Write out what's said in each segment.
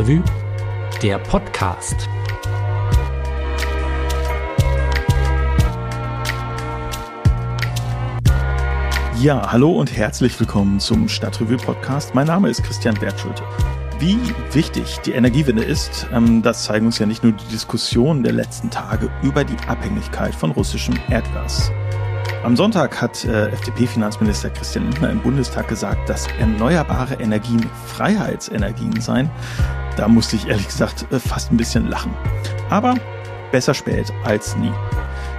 Stadtrevue, der Podcast. Ja, hallo und herzlich willkommen zum Stadtrevue Podcast. Mein Name ist Christian Bertschulte. Wie wichtig die Energiewende ist, ähm, das zeigen uns ja nicht nur die Diskussionen der letzten Tage über die Abhängigkeit von russischem Erdgas. Am Sonntag hat äh, FDP-Finanzminister Christian Lindner im Bundestag gesagt, dass erneuerbare Energien Freiheitsenergien seien. Da musste ich ehrlich gesagt äh, fast ein bisschen lachen. Aber besser spät als nie.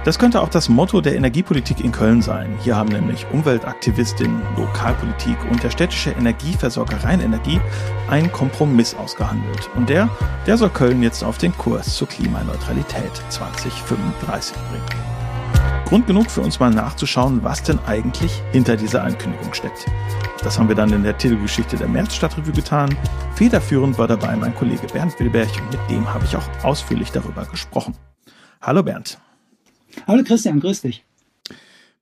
Das könnte auch das Motto der Energiepolitik in Köln sein. Hier haben nämlich Umweltaktivistinnen, Lokalpolitik und der städtische Energieversorger Rheinenergie einen Kompromiss ausgehandelt. Und der, der soll Köln jetzt auf den Kurs zur Klimaneutralität 2035 bringen. Grund genug für uns mal nachzuschauen, was denn eigentlich hinter dieser Ankündigung steckt. Das haben wir dann in der Titelgeschichte der März-Stadtrevue getan. Federführend war dabei mein Kollege Bernd Wilberg und mit dem habe ich auch ausführlich darüber gesprochen. Hallo Bernd. Hallo Christian, grüß dich.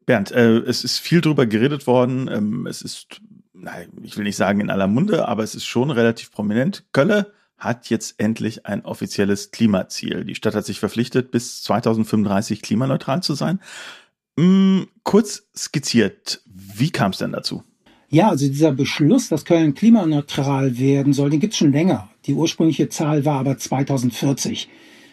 Bernd, äh, es ist viel drüber geredet worden. Ähm, es ist, nein, ich will nicht sagen in aller Munde, aber es ist schon relativ prominent. Kölle hat jetzt endlich ein offizielles Klimaziel. Die Stadt hat sich verpflichtet, bis 2035 klimaneutral zu sein. Hm, kurz skizziert, wie kam es denn dazu? Ja, also dieser Beschluss, dass Köln klimaneutral werden soll, den gibt es schon länger. Die ursprüngliche Zahl war aber 2040.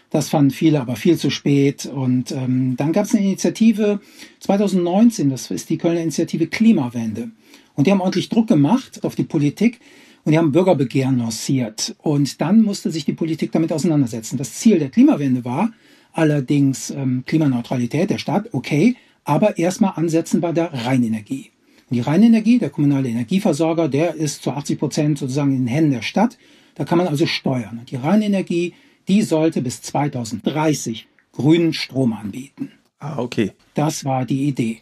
Das fanden viele aber viel zu spät. Und ähm, dann gab es eine Initiative 2019, das ist die Kölner Initiative Klimawende. Und die haben ordentlich Druck gemacht auf die Politik, und die haben Bürgerbegehren lanciert. Und dann musste sich die Politik damit auseinandersetzen. Das Ziel der Klimawende war allerdings ähm, Klimaneutralität der Stadt, okay, aber erstmal ansetzen bei der Rheinenergie. Und die Rheinenergie, der kommunale Energieversorger, der ist zu 80 Prozent sozusagen in den Händen der Stadt. Da kann man also steuern. Und die Rheinenergie, die sollte bis 2030 grünen Strom anbieten. Ah, okay. Das war die Idee.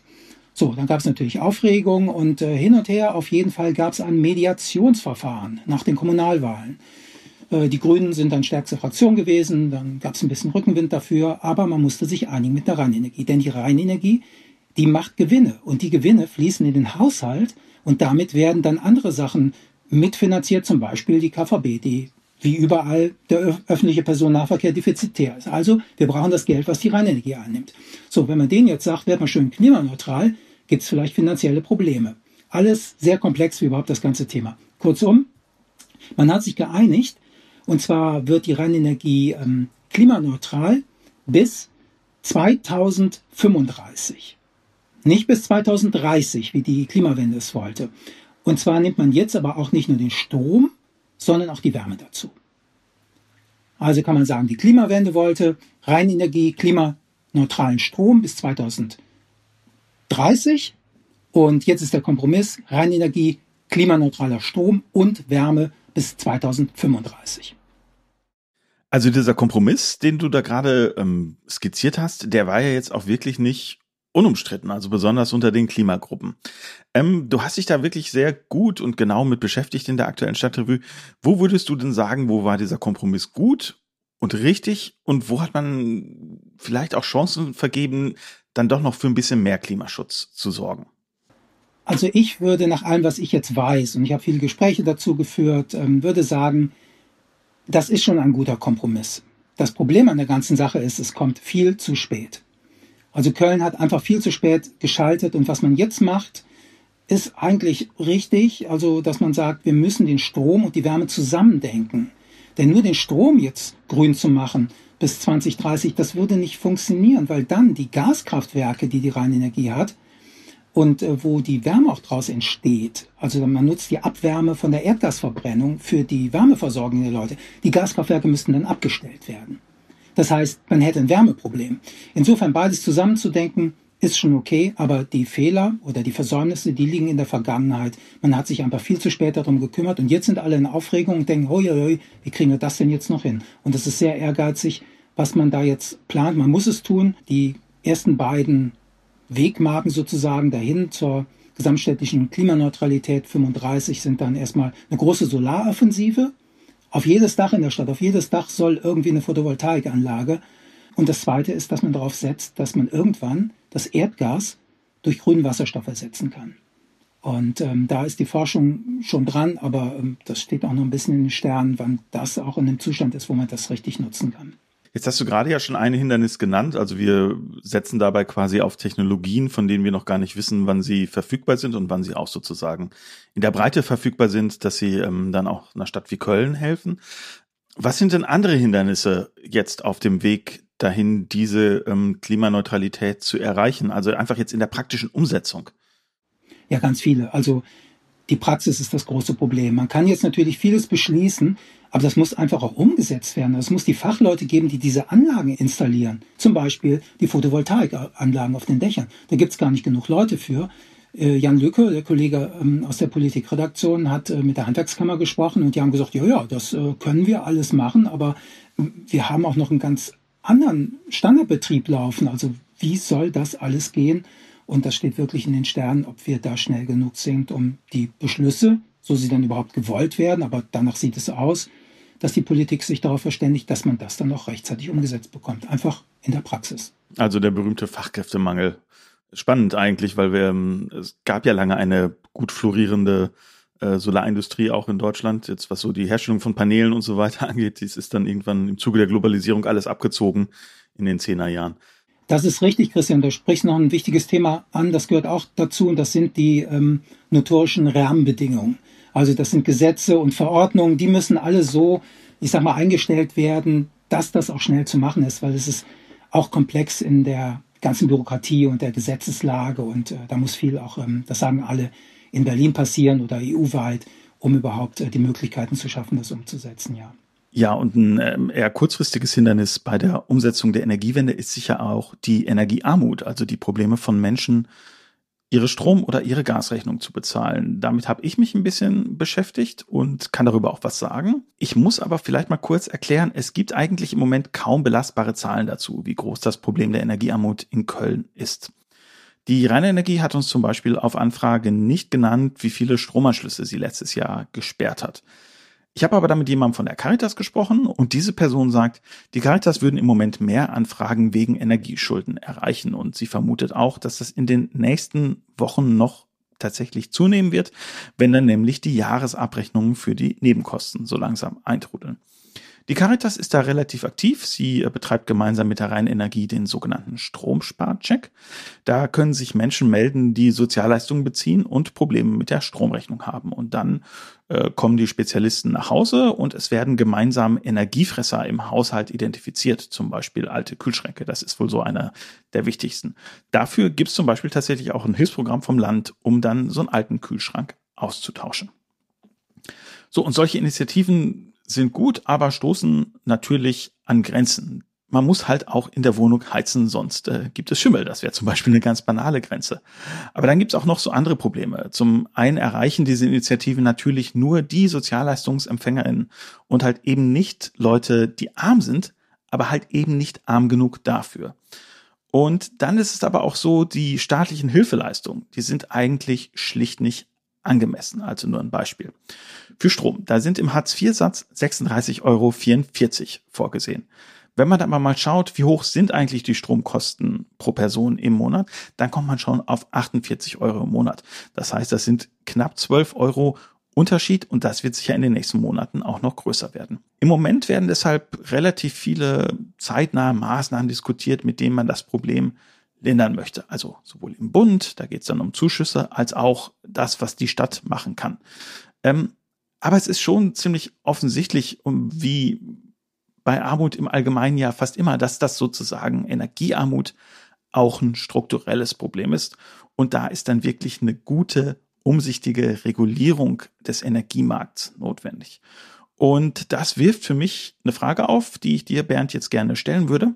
So, dann gab es natürlich Aufregung und äh, hin und her. Auf jeden Fall gab es ein Mediationsverfahren nach den Kommunalwahlen. Äh, die Grünen sind dann stärkste Fraktion gewesen, dann gab es ein bisschen Rückenwind dafür, aber man musste sich einigen mit der Rheinenergie. Denn die Rheinenergie, die macht Gewinne und die Gewinne fließen in den Haushalt und damit werden dann andere Sachen mitfinanziert, zum Beispiel die KVB, die wie überall der öffentliche Personennahverkehr defizitär ist. Also wir brauchen das Geld, was die Rheinenergie einnimmt. So, wenn man denen jetzt sagt, wird man schön klimaneutral, gibt es vielleicht finanzielle Probleme. Alles sehr komplex wie überhaupt das ganze Thema. Kurzum, man hat sich geeinigt, und zwar wird die Rheinenergie ähm, klimaneutral bis 2035. Nicht bis 2030, wie die Klimawende es wollte. Und zwar nimmt man jetzt aber auch nicht nur den Strom, sondern auch die Wärme dazu. Also kann man sagen, die Klimawende wollte Reinenergie, klimaneutralen Strom bis 2030 und jetzt ist der Kompromiss Reinenergie, klimaneutraler Strom und Wärme bis 2035. Also dieser Kompromiss, den du da gerade ähm, skizziert hast, der war ja jetzt auch wirklich nicht unumstritten, also besonders unter den Klimagruppen. Ähm, du hast dich da wirklich sehr gut und genau mit beschäftigt in der aktuellen Stadtrevue. Wo würdest du denn sagen, wo war dieser Kompromiss gut und richtig und wo hat man vielleicht auch Chancen vergeben, dann doch noch für ein bisschen mehr Klimaschutz zu sorgen? Also ich würde nach allem, was ich jetzt weiß, und ich habe viele Gespräche dazu geführt, ähm, würde sagen, das ist schon ein guter Kompromiss. Das Problem an der ganzen Sache ist, es kommt viel zu spät. Also Köln hat einfach viel zu spät geschaltet und was man jetzt macht, ist eigentlich richtig. Also, dass man sagt, wir müssen den Strom und die Wärme zusammendenken. Denn nur den Strom jetzt grün zu machen bis 2030, das würde nicht funktionieren, weil dann die Gaskraftwerke, die die Rheinenergie hat, und äh, wo die Wärme auch draus entsteht. Also man nutzt die Abwärme von der Erdgasverbrennung für die Wärmeversorgung der Leute. Die Gaskraftwerke müssten dann abgestellt werden. Das heißt, man hätte ein Wärmeproblem. Insofern beides zusammenzudenken, ist schon okay, aber die Fehler oder die Versäumnisse, die liegen in der Vergangenheit. Man hat sich einfach viel zu spät darum gekümmert und jetzt sind alle in Aufregung und denken, hoi, hoi, wie kriegen wir das denn jetzt noch hin? Und es ist sehr ehrgeizig, was man da jetzt plant. Man muss es tun. Die ersten beiden Wegmarken sozusagen dahin zur gesamtstädtischen Klimaneutralität 35 sind dann erstmal eine große Solaroffensive auf jedes Dach in der Stadt, auf jedes Dach soll irgendwie eine Photovoltaikanlage. Und das Zweite ist, dass man darauf setzt, dass man irgendwann das Erdgas durch grünen Wasserstoff ersetzen kann. Und ähm, da ist die Forschung schon dran, aber ähm, das steht auch noch ein bisschen in den Sternen, wann das auch in einem Zustand ist, wo man das richtig nutzen kann. Jetzt hast du gerade ja schon ein Hindernis genannt. Also wir setzen dabei quasi auf Technologien, von denen wir noch gar nicht wissen, wann sie verfügbar sind und wann sie auch sozusagen in der Breite verfügbar sind, dass sie ähm, dann auch einer Stadt wie Köln helfen. Was sind denn andere Hindernisse jetzt auf dem Weg dahin, diese ähm, Klimaneutralität zu erreichen? Also einfach jetzt in der praktischen Umsetzung. Ja, ganz viele. Also die Praxis ist das große Problem. Man kann jetzt natürlich vieles beschließen, aber das muss einfach auch umgesetzt werden. Es muss die Fachleute geben, die diese Anlagen installieren. Zum Beispiel die Photovoltaikanlagen auf den Dächern. Da gibt es gar nicht genug Leute für. Äh, Jan Lücke, der Kollege ähm, aus der Politikredaktion, hat äh, mit der Handwerkskammer gesprochen und die haben gesagt, ja, ja, das äh, können wir alles machen, aber wir haben auch noch einen ganz anderen Standardbetrieb laufen. Also wie soll das alles gehen? Und das steht wirklich in den Sternen, ob wir da schnell genug sind, um die Beschlüsse, so sie dann überhaupt gewollt werden, aber danach sieht es aus, dass die Politik sich darauf verständigt, dass man das dann auch rechtzeitig umgesetzt bekommt. Einfach in der Praxis. Also der berühmte Fachkräftemangel. Spannend eigentlich, weil wir, ähm, es gab ja lange eine gut florierende äh, Solarindustrie auch in Deutschland, jetzt was so die Herstellung von Paneelen und so weiter angeht, dies ist dann irgendwann im Zuge der Globalisierung alles abgezogen in den Zehnerjahren. Das ist richtig, Christian. Du sprichst noch ein wichtiges Thema an. Das gehört auch dazu und das sind die ähm, notorischen Rahmenbedingungen. Also das sind Gesetze und Verordnungen, die müssen alle so, ich sag mal, eingestellt werden, dass das auch schnell zu machen ist, weil es ist auch komplex in der ganzen Bürokratie und der Gesetzeslage und äh, da muss viel auch, ähm, das sagen alle, in Berlin passieren oder EU-weit, um überhaupt äh, die Möglichkeiten zu schaffen, das umzusetzen, ja. Ja, und ein ähm, eher kurzfristiges Hindernis bei der Umsetzung der Energiewende ist sicher auch die Energiearmut, also die Probleme von Menschen, ihre Strom- oder ihre Gasrechnung zu bezahlen. Damit habe ich mich ein bisschen beschäftigt und kann darüber auch was sagen. Ich muss aber vielleicht mal kurz erklären, es gibt eigentlich im Moment kaum belastbare Zahlen dazu, wie groß das Problem der Energiearmut in Köln ist. Die Rheine Energie hat uns zum Beispiel auf Anfrage nicht genannt, wie viele Stromanschlüsse sie letztes Jahr gesperrt hat. Ich habe aber dann mit jemandem von der Caritas gesprochen und diese Person sagt, die Caritas würden im Moment mehr Anfragen wegen Energieschulden erreichen und sie vermutet auch, dass das in den nächsten Wochen noch tatsächlich zunehmen wird, wenn dann nämlich die Jahresabrechnungen für die Nebenkosten so langsam eintrudeln. Die Caritas ist da relativ aktiv. Sie äh, betreibt gemeinsam mit der Rheinenergie den sogenannten Stromsparcheck. Da können sich Menschen melden, die Sozialleistungen beziehen und Probleme mit der Stromrechnung haben. Und dann äh, kommen die Spezialisten nach Hause und es werden gemeinsam Energiefresser im Haushalt identifiziert, zum Beispiel alte Kühlschränke. Das ist wohl so einer der wichtigsten. Dafür gibt es zum Beispiel tatsächlich auch ein Hilfsprogramm vom Land, um dann so einen alten Kühlschrank auszutauschen. So, und solche Initiativen sind gut, aber stoßen natürlich an Grenzen. Man muss halt auch in der Wohnung heizen, sonst äh, gibt es Schimmel. Das wäre zum Beispiel eine ganz banale Grenze. Aber dann gibt es auch noch so andere Probleme. Zum einen erreichen diese Initiativen natürlich nur die SozialleistungsempfängerInnen und halt eben nicht Leute, die arm sind, aber halt eben nicht arm genug dafür. Und dann ist es aber auch so, die staatlichen Hilfeleistungen, die sind eigentlich schlicht nicht angemessen. Also nur ein Beispiel. Für Strom, da sind im Hartz-IV-Satz 36,44 Euro vorgesehen. Wenn man dann mal schaut, wie hoch sind eigentlich die Stromkosten pro Person im Monat, dann kommt man schon auf 48 Euro im Monat. Das heißt, das sind knapp 12 Euro Unterschied und das wird sicher in den nächsten Monaten auch noch größer werden. Im Moment werden deshalb relativ viele zeitnahe Maßnahmen diskutiert, mit denen man das Problem lindern möchte. Also sowohl im Bund, da geht es dann um Zuschüsse, als auch das, was die Stadt machen kann. Ähm, aber es ist schon ziemlich offensichtlich, wie bei Armut im Allgemeinen ja fast immer, dass das sozusagen Energiearmut auch ein strukturelles Problem ist. Und da ist dann wirklich eine gute, umsichtige Regulierung des Energiemarkts notwendig. Und das wirft für mich eine Frage auf, die ich dir, Bernd, jetzt gerne stellen würde.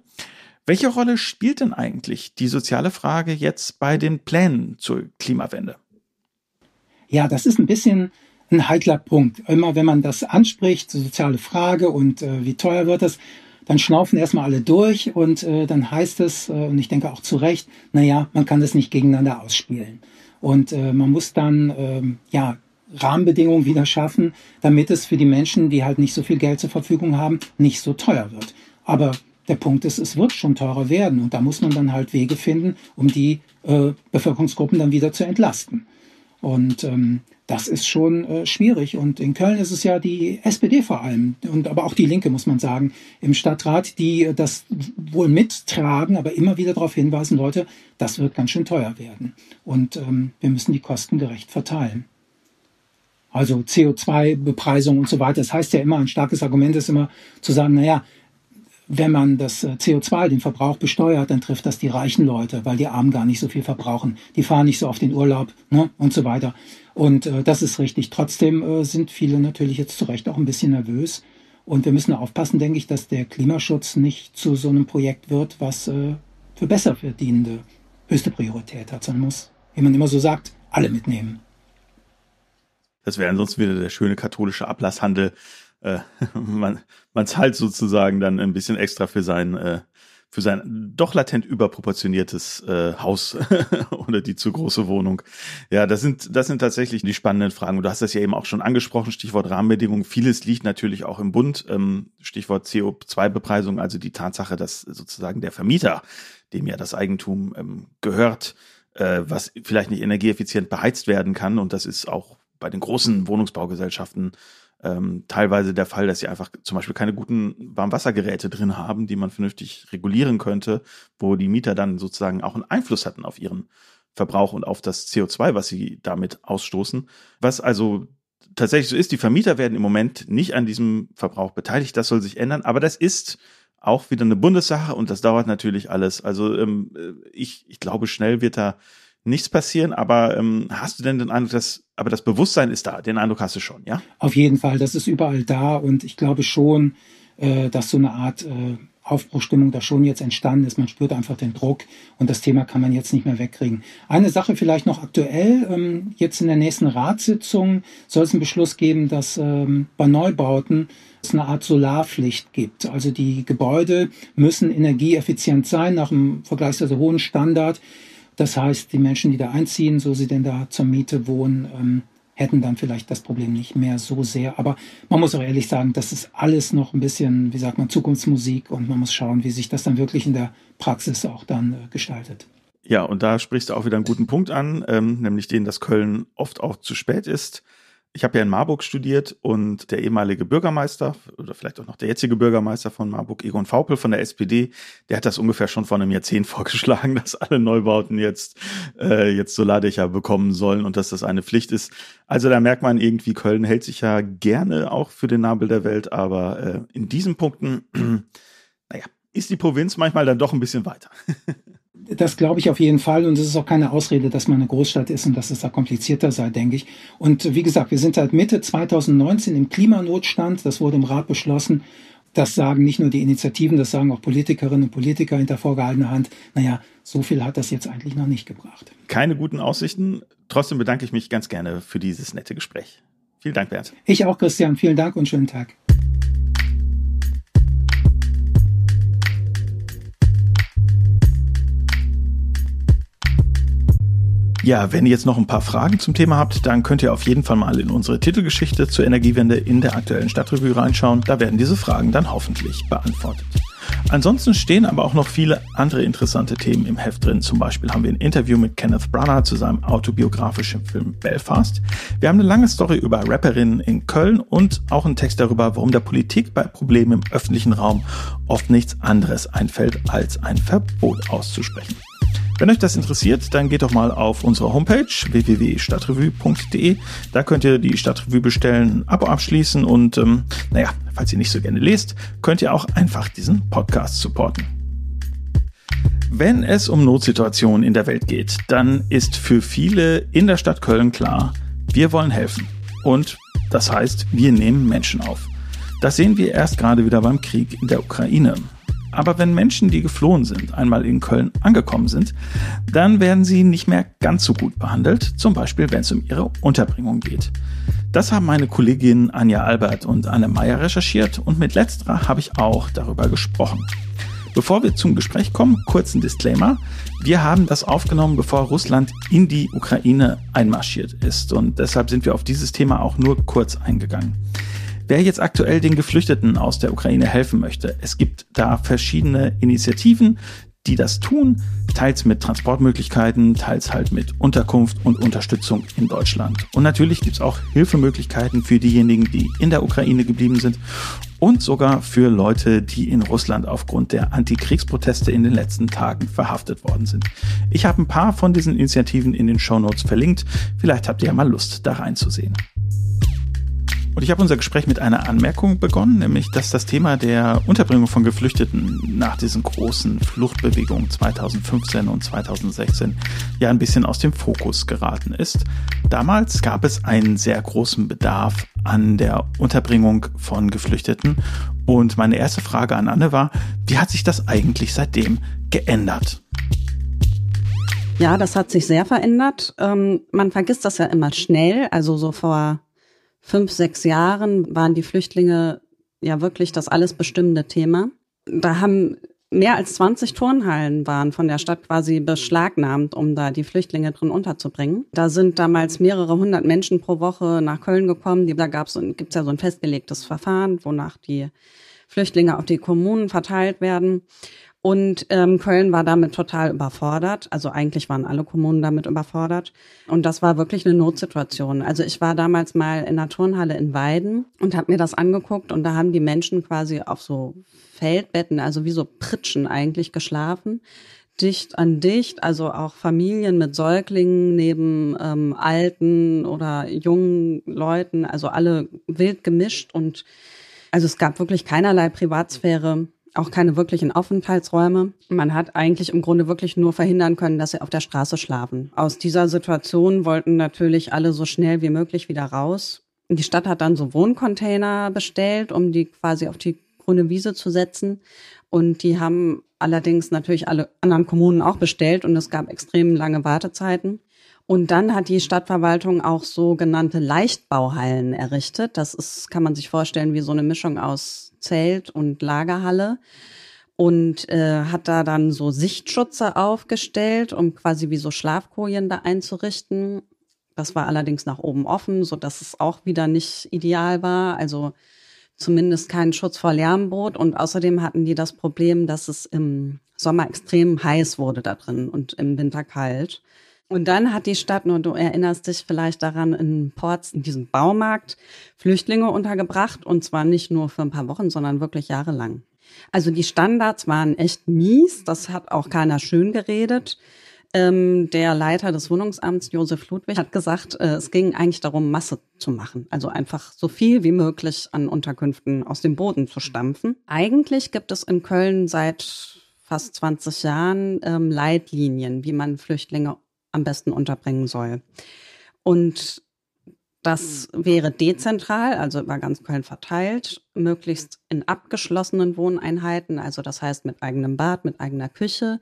Welche Rolle spielt denn eigentlich die soziale Frage jetzt bei den Plänen zur Klimawende? Ja, das ist ein bisschen ein heikler Punkt. Immer wenn man das anspricht, soziale Frage und äh, wie teuer wird das, dann schnaufen erstmal alle durch und äh, dann heißt es, äh, und ich denke auch zu Recht, naja, man kann das nicht gegeneinander ausspielen. Und äh, man muss dann, ähm, ja, Rahmenbedingungen wieder schaffen, damit es für die Menschen, die halt nicht so viel Geld zur Verfügung haben, nicht so teuer wird. Aber der Punkt ist, es wird schon teurer werden und da muss man dann halt Wege finden, um die äh, Bevölkerungsgruppen dann wieder zu entlasten. Und ähm, das ist schon äh, schwierig. Und in Köln ist es ja die SPD vor allem und aber auch die Linke, muss man sagen, im Stadtrat, die das wohl mittragen, aber immer wieder darauf hinweisen, Leute, das wird ganz schön teuer werden. Und ähm, wir müssen die Kosten gerecht verteilen. Also CO2-Bepreisung und so weiter. Das heißt ja immer, ein starkes Argument ist immer zu sagen, naja, wenn man das äh, CO2, den Verbrauch besteuert, dann trifft das die reichen Leute, weil die Armen gar nicht so viel verbrauchen. Die fahren nicht so auf den Urlaub ne, und so weiter. Und äh, das ist richtig. Trotzdem äh, sind viele natürlich jetzt zu Recht auch ein bisschen nervös. Und wir müssen aufpassen, denke ich, dass der Klimaschutz nicht zu so einem Projekt wird, was äh, für besser verdienende höchste Priorität hat, sondern muss, wie man immer so sagt, alle mitnehmen. Das wäre ansonsten wieder der schöne katholische Ablasshandel, äh, man, man zahlt sozusagen dann ein bisschen extra für sein, äh, für sein doch latent überproportioniertes äh, Haus oder die zu große Wohnung. Ja, das sind, das sind tatsächlich die spannenden Fragen. Und du hast das ja eben auch schon angesprochen, Stichwort Rahmenbedingungen. Vieles liegt natürlich auch im Bund, ähm, Stichwort CO2-Bepreisung, also die Tatsache, dass sozusagen der Vermieter, dem ja das Eigentum ähm, gehört, äh, was vielleicht nicht energieeffizient beheizt werden kann, und das ist auch bei den großen Wohnungsbaugesellschaften ähm, teilweise der Fall, dass sie einfach zum Beispiel keine guten Warmwassergeräte drin haben, die man vernünftig regulieren könnte, wo die Mieter dann sozusagen auch einen Einfluss hatten auf ihren Verbrauch und auf das CO2, was sie damit ausstoßen. Was also tatsächlich so ist, die Vermieter werden im Moment nicht an diesem Verbrauch beteiligt, das soll sich ändern, aber das ist auch wieder eine Bundessache und das dauert natürlich alles. Also ähm, ich, ich glaube, schnell wird da nichts passieren, aber ähm, hast du denn den Eindruck, dass, aber das Bewusstsein ist da, den Eindruck hast du schon, ja? Auf jeden Fall, das ist überall da und ich glaube schon, äh, dass so eine Art äh, Aufbruchstimmung da schon jetzt entstanden ist. Man spürt einfach den Druck und das Thema kann man jetzt nicht mehr wegkriegen. Eine Sache vielleicht noch aktuell. Ähm, jetzt in der nächsten Ratssitzung soll es einen Beschluss geben, dass ähm, bei Neubauten es eine Art Solarpflicht gibt. Also die Gebäude müssen energieeffizient sein nach einem vergleichsweise hohen Standard. Das heißt, die Menschen, die da einziehen, so sie denn da zur Miete wohnen, ähm, hätten dann vielleicht das Problem nicht mehr so sehr. Aber man muss auch ehrlich sagen, das ist alles noch ein bisschen, wie sagt man, Zukunftsmusik und man muss schauen, wie sich das dann wirklich in der Praxis auch dann äh, gestaltet. Ja, und da sprichst du auch wieder einen guten Punkt an, ähm, nämlich den, dass Köln oft auch zu spät ist. Ich habe ja in Marburg studiert und der ehemalige Bürgermeister oder vielleicht auch noch der jetzige Bürgermeister von Marburg, Egon Faupel von der SPD, der hat das ungefähr schon vor einem Jahrzehnt vorgeschlagen, dass alle Neubauten jetzt, äh, jetzt Solardächer bekommen sollen und dass das eine Pflicht ist. Also da merkt man irgendwie, Köln hält sich ja gerne auch für den Nabel der Welt, aber äh, in diesen Punkten, naja, ist die Provinz manchmal dann doch ein bisschen weiter. Das glaube ich auf jeden Fall. Und es ist auch keine Ausrede, dass man eine Großstadt ist und dass es da komplizierter sei, denke ich. Und wie gesagt, wir sind seit Mitte 2019 im Klimanotstand. Das wurde im Rat beschlossen. Das sagen nicht nur die Initiativen, das sagen auch Politikerinnen und Politiker hinter vorgehaltener Hand. Naja, so viel hat das jetzt eigentlich noch nicht gebracht. Keine guten Aussichten. Trotzdem bedanke ich mich ganz gerne für dieses nette Gespräch. Vielen Dank, Bernd. Ich auch, Christian. Vielen Dank und schönen Tag. Ja, wenn ihr jetzt noch ein paar Fragen zum Thema habt, dann könnt ihr auf jeden Fall mal in unsere Titelgeschichte zur Energiewende in der aktuellen Stadtrevue reinschauen. Da werden diese Fragen dann hoffentlich beantwortet. Ansonsten stehen aber auch noch viele andere interessante Themen im Heft drin. Zum Beispiel haben wir ein Interview mit Kenneth Branagh zu seinem autobiografischen Film Belfast. Wir haben eine lange Story über Rapperinnen in Köln und auch einen Text darüber, warum der Politik bei Problemen im öffentlichen Raum oft nichts anderes einfällt, als ein Verbot auszusprechen. Wenn euch das interessiert, dann geht doch mal auf unsere Homepage www.stadtrevue.de. Da könnt ihr die Stadtrevue bestellen, Abo abschließen und ähm, naja, falls ihr nicht so gerne lest, könnt ihr auch einfach diesen Podcast supporten. Wenn es um Notsituationen in der Welt geht, dann ist für viele in der Stadt Köln klar, wir wollen helfen. Und das heißt, wir nehmen Menschen auf. Das sehen wir erst gerade wieder beim Krieg in der Ukraine. Aber wenn Menschen, die geflohen sind, einmal in Köln angekommen sind, dann werden sie nicht mehr ganz so gut behandelt, zum Beispiel wenn es um ihre Unterbringung geht. Das haben meine Kolleginnen Anja Albert und Anne Meyer recherchiert und mit letzterer habe ich auch darüber gesprochen. Bevor wir zum Gespräch kommen, kurz ein Disclaimer. Wir haben das aufgenommen, bevor Russland in die Ukraine einmarschiert ist und deshalb sind wir auf dieses Thema auch nur kurz eingegangen. Wer jetzt aktuell den Geflüchteten aus der Ukraine helfen möchte, es gibt da verschiedene Initiativen, die das tun, teils mit Transportmöglichkeiten, teils halt mit Unterkunft und Unterstützung in Deutschland. Und natürlich gibt's auch Hilfemöglichkeiten für diejenigen, die in der Ukraine geblieben sind und sogar für Leute, die in Russland aufgrund der Antikriegsproteste in den letzten Tagen verhaftet worden sind. Ich habe ein paar von diesen Initiativen in den Show Notes verlinkt. Vielleicht habt ihr ja mal Lust, da reinzusehen. Und ich habe unser Gespräch mit einer Anmerkung begonnen, nämlich, dass das Thema der Unterbringung von Geflüchteten nach diesen großen Fluchtbewegungen 2015 und 2016 ja ein bisschen aus dem Fokus geraten ist. Damals gab es einen sehr großen Bedarf an der Unterbringung von Geflüchteten. Und meine erste Frage an Anne war, wie hat sich das eigentlich seitdem geändert? Ja, das hat sich sehr verändert. Ähm, man vergisst das ja immer schnell. Also so vor fünf, sechs Jahren waren die Flüchtlinge ja wirklich das alles bestimmende Thema. Da haben mehr als 20 Turnhallen waren von der Stadt quasi beschlagnahmt, um da die Flüchtlinge drin unterzubringen. Da sind damals mehrere hundert Menschen pro Woche nach Köln gekommen. Da gab's gibt's ja so ein festgelegtes Verfahren, wonach die Flüchtlinge auf die Kommunen verteilt werden. Und ähm, Köln war damit total überfordert. Also eigentlich waren alle Kommunen damit überfordert. Und das war wirklich eine Notsituation. Also ich war damals mal in der Turnhalle in Weiden und habe mir das angeguckt und da haben die Menschen quasi auf so Feldbetten, also wie so Pritschen eigentlich geschlafen dicht an dicht, also auch Familien mit Säuglingen neben ähm, alten oder jungen Leuten, also alle wild gemischt und also es gab wirklich keinerlei Privatsphäre auch keine wirklichen Aufenthaltsräume. Man hat eigentlich im Grunde wirklich nur verhindern können, dass sie auf der Straße schlafen. Aus dieser Situation wollten natürlich alle so schnell wie möglich wieder raus. Die Stadt hat dann so Wohncontainer bestellt, um die quasi auf die grüne Wiese zu setzen. Und die haben allerdings natürlich alle anderen Kommunen auch bestellt und es gab extrem lange Wartezeiten. Und dann hat die Stadtverwaltung auch sogenannte Leichtbauhallen errichtet. Das ist, kann man sich vorstellen, wie so eine Mischung aus Zelt und Lagerhalle. Und äh, hat da dann so Sichtschutze aufgestellt, um quasi wie so Schlafkojen da einzurichten. Das war allerdings nach oben offen, so dass es auch wieder nicht ideal war. Also zumindest keinen Schutz vor Lärmbot. Und außerdem hatten die das Problem, dass es im Sommer extrem heiß wurde da drin und im Winter kalt. Und dann hat die Stadt, nur du erinnerst dich vielleicht daran, in Ports, in diesem Baumarkt, Flüchtlinge untergebracht. Und zwar nicht nur für ein paar Wochen, sondern wirklich jahrelang. Also die Standards waren echt mies. Das hat auch keiner schön geredet. Ähm, der Leiter des Wohnungsamts, Josef Ludwig, hat gesagt, äh, es ging eigentlich darum, Masse zu machen. Also einfach so viel wie möglich an Unterkünften aus dem Boden zu stampfen. Eigentlich gibt es in Köln seit fast 20 Jahren ähm, Leitlinien, wie man Flüchtlinge am besten unterbringen soll. Und das wäre dezentral, also über ganz Köln verteilt, möglichst in abgeschlossenen Wohneinheiten, also das heißt mit eigenem Bad, mit eigener Küche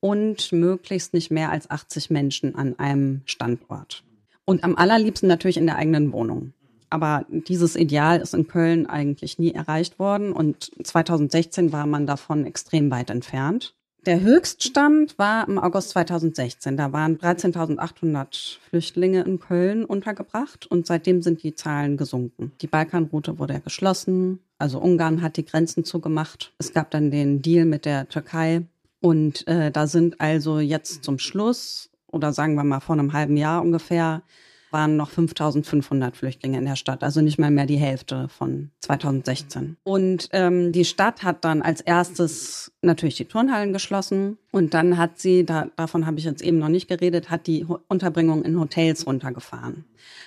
und möglichst nicht mehr als 80 Menschen an einem Standort. Und am allerliebsten natürlich in der eigenen Wohnung. Aber dieses Ideal ist in Köln eigentlich nie erreicht worden und 2016 war man davon extrem weit entfernt. Der Höchststand war im August 2016. Da waren 13.800 Flüchtlinge in Köln untergebracht und seitdem sind die Zahlen gesunken. Die Balkanroute wurde ja geschlossen. Also Ungarn hat die Grenzen zugemacht. Es gab dann den Deal mit der Türkei. Und äh, da sind also jetzt zum Schluss oder sagen wir mal vor einem halben Jahr ungefähr waren noch 5500 Flüchtlinge in der Stadt, also nicht mal mehr die Hälfte von 2016. Und ähm, die Stadt hat dann als erstes natürlich die Turnhallen geschlossen und dann hat sie, da, davon habe ich jetzt eben noch nicht geredet, hat die Unterbringung in Hotels runtergefahren.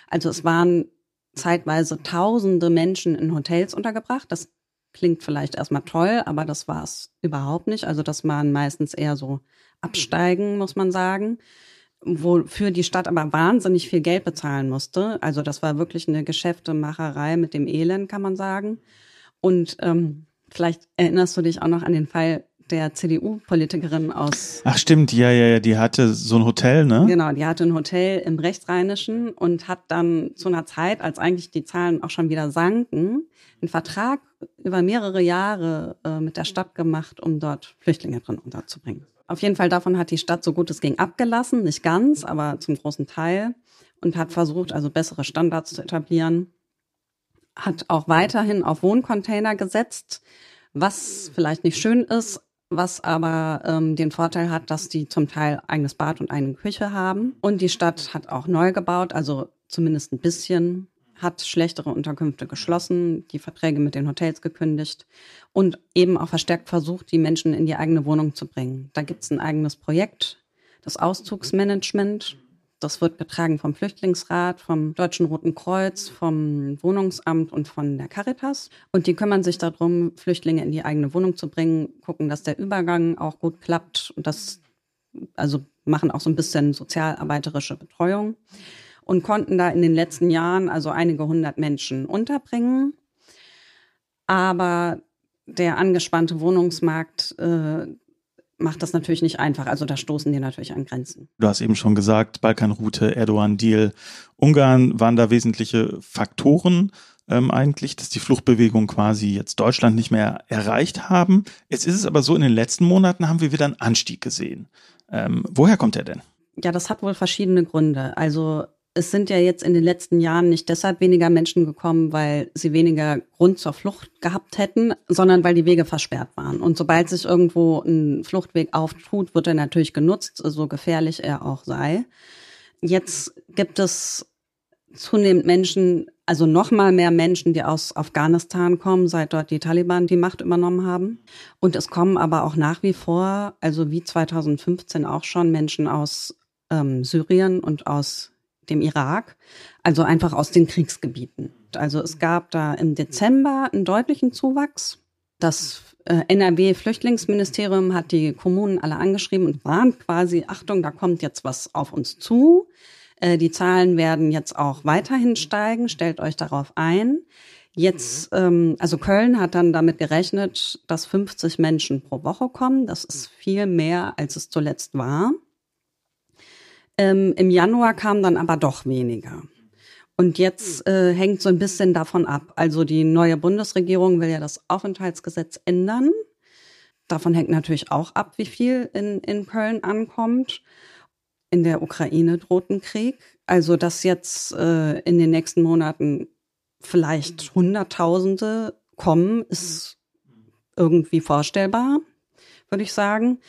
Also es waren zeitweise tausende Menschen in Hotels untergebracht. Das klingt vielleicht erstmal toll, aber das war es überhaupt nicht. Also das waren meistens eher so Absteigen, muss man sagen wofür die Stadt aber wahnsinnig viel Geld bezahlen musste. Also das war wirklich eine Geschäftemacherei mit dem Elend, kann man sagen. Und ähm, vielleicht erinnerst du dich auch noch an den Fall der CDU-Politikerin aus. Ach stimmt, ja, ja, ja, die hatte so ein Hotel, ne? Genau, die hatte ein Hotel im Rechtsrheinischen und hat dann zu einer Zeit, als eigentlich die Zahlen auch schon wieder sanken, einen Vertrag über mehrere Jahre äh, mit der Stadt gemacht, um dort Flüchtlinge drin unterzubringen. Auf jeden Fall davon hat die Stadt so gut es ging abgelassen, nicht ganz, aber zum großen Teil und hat versucht, also bessere Standards zu etablieren. Hat auch weiterhin auf Wohncontainer gesetzt, was vielleicht nicht schön ist, was aber ähm, den Vorteil hat, dass die zum Teil eigenes Bad und eine Küche haben. Und die Stadt hat auch neu gebaut, also zumindest ein bisschen, hat schlechtere Unterkünfte geschlossen, die Verträge mit den Hotels gekündigt und eben auch verstärkt versucht, die Menschen in die eigene Wohnung zu bringen. Da gibt es ein eigenes Projekt, das Auszugsmanagement. Das wird getragen vom Flüchtlingsrat, vom Deutschen Roten Kreuz, vom Wohnungsamt und von der Caritas. Und die kümmern sich darum, Flüchtlinge in die eigene Wohnung zu bringen, gucken, dass der Übergang auch gut klappt und das, also machen auch so ein bisschen sozialarbeiterische Betreuung und konnten da in den letzten Jahren also einige hundert Menschen unterbringen. Aber der angespannte Wohnungsmarkt äh, macht das natürlich nicht einfach. Also da stoßen die natürlich an Grenzen. Du hast eben schon gesagt, Balkanroute, Erdogan-Deal, Ungarn waren da wesentliche Faktoren ähm, eigentlich, dass die Fluchtbewegung quasi jetzt Deutschland nicht mehr erreicht haben. Jetzt ist es aber so, in den letzten Monaten haben wir wieder einen Anstieg gesehen. Ähm, woher kommt er denn? Ja, das hat wohl verschiedene Gründe. Also es sind ja jetzt in den letzten Jahren nicht deshalb weniger Menschen gekommen, weil sie weniger Grund zur Flucht gehabt hätten, sondern weil die Wege versperrt waren. Und sobald sich irgendwo ein Fluchtweg auftut, wird er natürlich genutzt, so gefährlich er auch sei. Jetzt gibt es zunehmend Menschen, also noch mal mehr Menschen, die aus Afghanistan kommen, seit dort die Taliban die Macht übernommen haben. Und es kommen aber auch nach wie vor, also wie 2015 auch schon, Menschen aus ähm, Syrien und aus dem Irak, also einfach aus den Kriegsgebieten. Also es gab da im Dezember einen deutlichen Zuwachs. Das äh, NRW-Flüchtlingsministerium hat die Kommunen alle angeschrieben und warnt quasi, Achtung, da kommt jetzt was auf uns zu. Äh, die Zahlen werden jetzt auch weiterhin steigen, stellt euch darauf ein. Jetzt, ähm, also Köln hat dann damit gerechnet, dass 50 Menschen pro Woche kommen. Das ist viel mehr, als es zuletzt war. Ähm, Im Januar kam dann aber doch weniger. Und jetzt äh, hängt so ein bisschen davon ab. Also die neue Bundesregierung will ja das Aufenthaltsgesetz ändern. Davon hängt natürlich auch ab, wie viel in, in Köln ankommt. In der Ukraine droht ein Krieg. Also dass jetzt äh, in den nächsten Monaten vielleicht Hunderttausende kommen, ist irgendwie vorstellbar, würde ich sagen.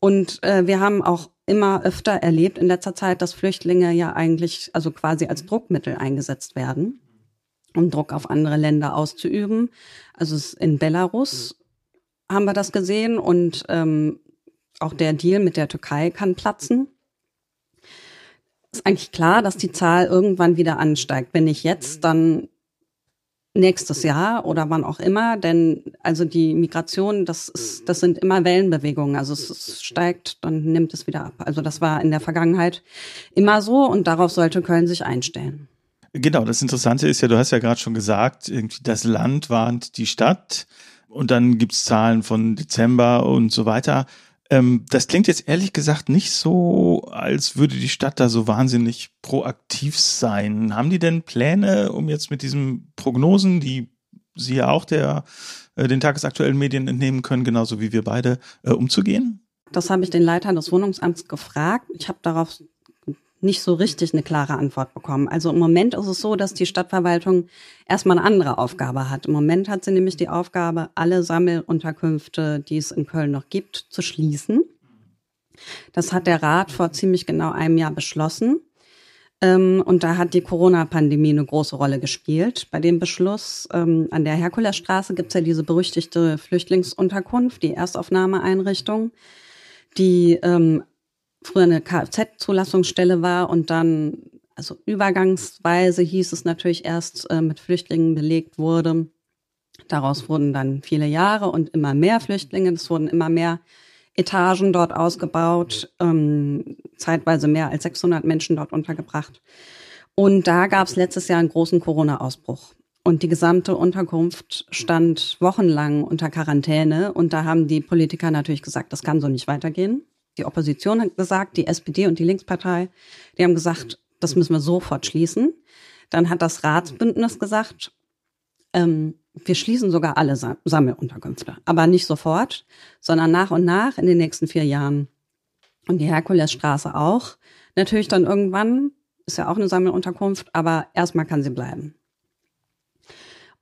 Und äh, wir haben auch immer öfter erlebt in letzter Zeit, dass Flüchtlinge ja eigentlich also quasi als Druckmittel eingesetzt werden, um Druck auf andere Länder auszuüben. Also in Belarus haben wir das gesehen und ähm, auch der Deal mit der Türkei kann platzen. Ist eigentlich klar, dass die Zahl irgendwann wieder ansteigt. Wenn nicht jetzt, dann nächstes Jahr oder wann auch immer, denn also die Migration, das ist, das sind immer Wellenbewegungen. Also es steigt, dann nimmt es wieder ab. Also das war in der Vergangenheit immer so und darauf sollte Köln sich einstellen. Genau, das Interessante ist ja, du hast ja gerade schon gesagt, irgendwie das Land warnt die Stadt und dann gibt's Zahlen von Dezember und so weiter. Ähm, das klingt jetzt ehrlich gesagt nicht so, als würde die Stadt da so wahnsinnig proaktiv sein. Haben die denn Pläne, um jetzt mit diesen Prognosen, die Sie ja auch der, äh, den tagesaktuellen Medien entnehmen können, genauso wie wir beide, äh, umzugehen? Das habe ich den Leiter des Wohnungsamts gefragt. Ich habe darauf nicht so richtig eine klare Antwort bekommen. Also im Moment ist es so, dass die Stadtverwaltung erstmal eine andere Aufgabe hat. Im Moment hat sie nämlich die Aufgabe, alle Sammelunterkünfte, die es in Köln noch gibt, zu schließen. Das hat der Rat vor ziemlich genau einem Jahr beschlossen. Ähm, und da hat die Corona-Pandemie eine große Rolle gespielt. Bei dem Beschluss ähm, an der Herkulesstraße gibt es ja diese berüchtigte Flüchtlingsunterkunft, die Erstaufnahmeeinrichtung, die ähm, früher eine Kfz-Zulassungsstelle war und dann, also übergangsweise hieß es natürlich erst äh, mit Flüchtlingen belegt wurde. Daraus wurden dann viele Jahre und immer mehr Flüchtlinge. Es wurden immer mehr Etagen dort ausgebaut, ähm, zeitweise mehr als 600 Menschen dort untergebracht. Und da gab es letztes Jahr einen großen Corona-Ausbruch. Und die gesamte Unterkunft stand wochenlang unter Quarantäne. Und da haben die Politiker natürlich gesagt, das kann so nicht weitergehen. Die Opposition hat gesagt, die SPD und die Linkspartei, die haben gesagt, das müssen wir sofort schließen. Dann hat das Ratsbündnis gesagt, ähm, wir schließen sogar alle Sammelunterkünfte, aber nicht sofort, sondern nach und nach in den nächsten vier Jahren. Und die Herkulesstraße auch. Natürlich dann irgendwann ist ja auch eine Sammelunterkunft, aber erstmal kann sie bleiben.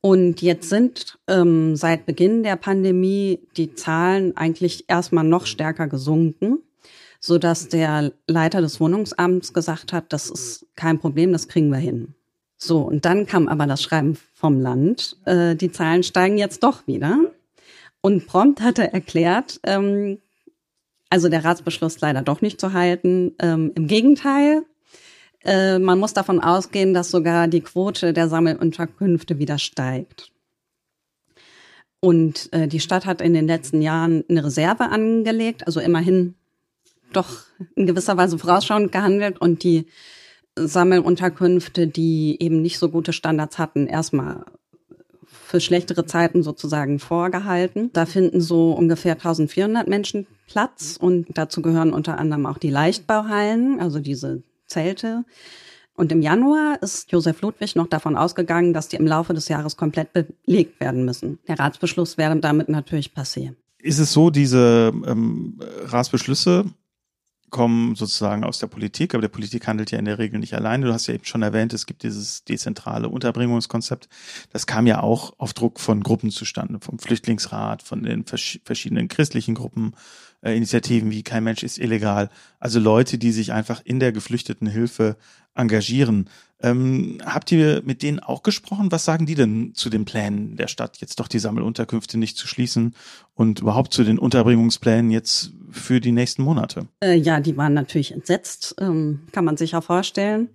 Und jetzt sind ähm, seit Beginn der Pandemie die Zahlen eigentlich erstmal noch stärker gesunken, so dass der Leiter des Wohnungsamts gesagt hat, das ist kein Problem, das kriegen wir hin. So, und dann kam aber das Schreiben vom Land, äh, die Zahlen steigen jetzt doch wieder. Und prompt hat er erklärt, ähm, also der Ratsbeschluss leider doch nicht zu halten. Ähm, Im Gegenteil, äh, man muss davon ausgehen, dass sogar die Quote der Sammelunterkünfte wieder steigt. Und äh, die Stadt hat in den letzten Jahren eine Reserve angelegt, also immerhin doch in gewisser Weise vorausschauend gehandelt und die Sammelunterkünfte, die eben nicht so gute Standards hatten, erstmal für schlechtere Zeiten sozusagen vorgehalten. Da finden so ungefähr 1400 Menschen Platz und dazu gehören unter anderem auch die Leichtbauhallen, also diese Zelte. Und im Januar ist Josef Ludwig noch davon ausgegangen, dass die im Laufe des Jahres komplett belegt werden müssen. Der Ratsbeschluss wäre damit natürlich passé. Ist es so, diese ähm, Ratsbeschlüsse kommen sozusagen aus der Politik, aber der Politik handelt ja in der Regel nicht alleine. Du hast ja eben schon erwähnt, es gibt dieses dezentrale Unterbringungskonzept. Das kam ja auch auf Druck von Gruppen zustande, vom Flüchtlingsrat, von den verschiedenen christlichen Gruppen, äh, Initiativen wie Kein Mensch ist illegal. Also Leute, die sich einfach in der geflüchteten Hilfe engagieren. Ähm, habt ihr mit denen auch gesprochen? Was sagen die denn zu den Plänen der Stadt, jetzt doch die Sammelunterkünfte nicht zu schließen und überhaupt zu den Unterbringungsplänen jetzt für die nächsten Monate? Äh, ja, die waren natürlich entsetzt, ähm, kann man sich ja vorstellen.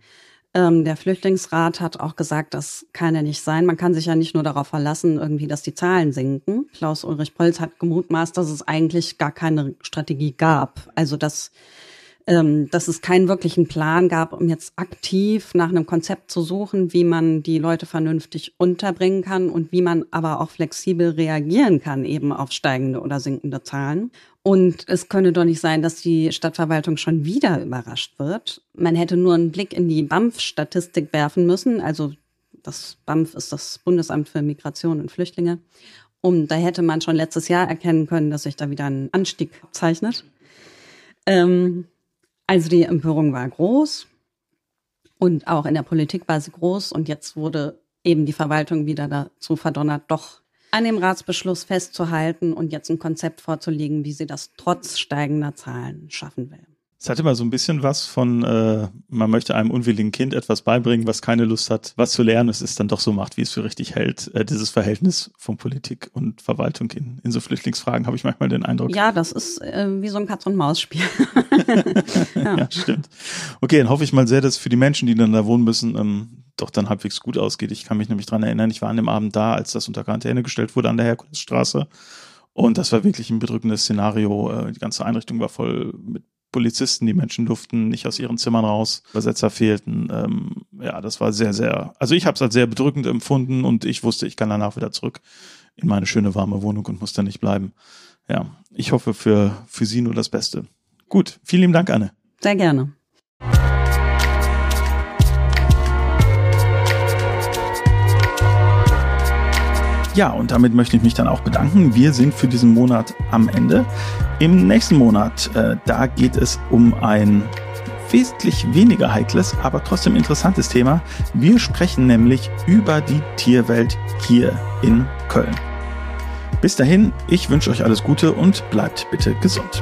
Ähm, der Flüchtlingsrat hat auch gesagt, das kann ja nicht sein. Man kann sich ja nicht nur darauf verlassen, irgendwie, dass die Zahlen sinken. Klaus Ulrich Polz hat gemutmaßt, dass es eigentlich gar keine Strategie gab. Also dass ähm, dass es keinen wirklichen Plan gab, um jetzt aktiv nach einem Konzept zu suchen, wie man die Leute vernünftig unterbringen kann und wie man aber auch flexibel reagieren kann, eben auf steigende oder sinkende Zahlen. Und es könne doch nicht sein, dass die Stadtverwaltung schon wieder überrascht wird. Man hätte nur einen Blick in die BAMF-Statistik werfen müssen. Also das BAMF ist das Bundesamt für Migration und Flüchtlinge. Und da hätte man schon letztes Jahr erkennen können, dass sich da wieder ein Anstieg zeichnet. Ähm, also die Empörung war groß und auch in der Politik war sie groß und jetzt wurde eben die Verwaltung wieder dazu verdonnert, doch an dem Ratsbeschluss festzuhalten und jetzt ein Konzept vorzulegen, wie sie das trotz steigender Zahlen schaffen will. Es hat immer so ein bisschen was von, äh, man möchte einem unwilligen Kind etwas beibringen, was keine Lust hat, was zu lernen, es ist dann doch so macht, wie es für richtig hält. Äh, dieses Verhältnis von Politik und Verwaltung in, in so Flüchtlingsfragen habe ich manchmal den Eindruck. Ja, das ist äh, wie so ein Katz-und-Maus-Spiel. ja. ja. stimmt. Okay, dann hoffe ich mal sehr, dass für die Menschen, die dann da wohnen müssen, ähm, doch dann halbwegs gut ausgeht. Ich kann mich nämlich dran erinnern, ich war an dem Abend da, als das unter Quarantäne gestellt wurde an der Herkulesstraße. Und das war wirklich ein bedrückendes Szenario. Äh, die ganze Einrichtung war voll mit Polizisten, die Menschen durften nicht aus ihren Zimmern raus, Übersetzer fehlten. Ähm, ja, das war sehr, sehr, also ich habe es als sehr bedrückend empfunden und ich wusste, ich kann danach wieder zurück in meine schöne warme Wohnung und muss da nicht bleiben. Ja, ich hoffe für, für Sie nur das Beste. Gut, vielen lieben Dank, Anne. Sehr gerne. Ja, und damit möchte ich mich dann auch bedanken. Wir sind für diesen Monat am Ende. Im nächsten Monat, äh, da geht es um ein wesentlich weniger heikles, aber trotzdem interessantes Thema. Wir sprechen nämlich über die Tierwelt hier in Köln. Bis dahin, ich wünsche euch alles Gute und bleibt bitte gesund.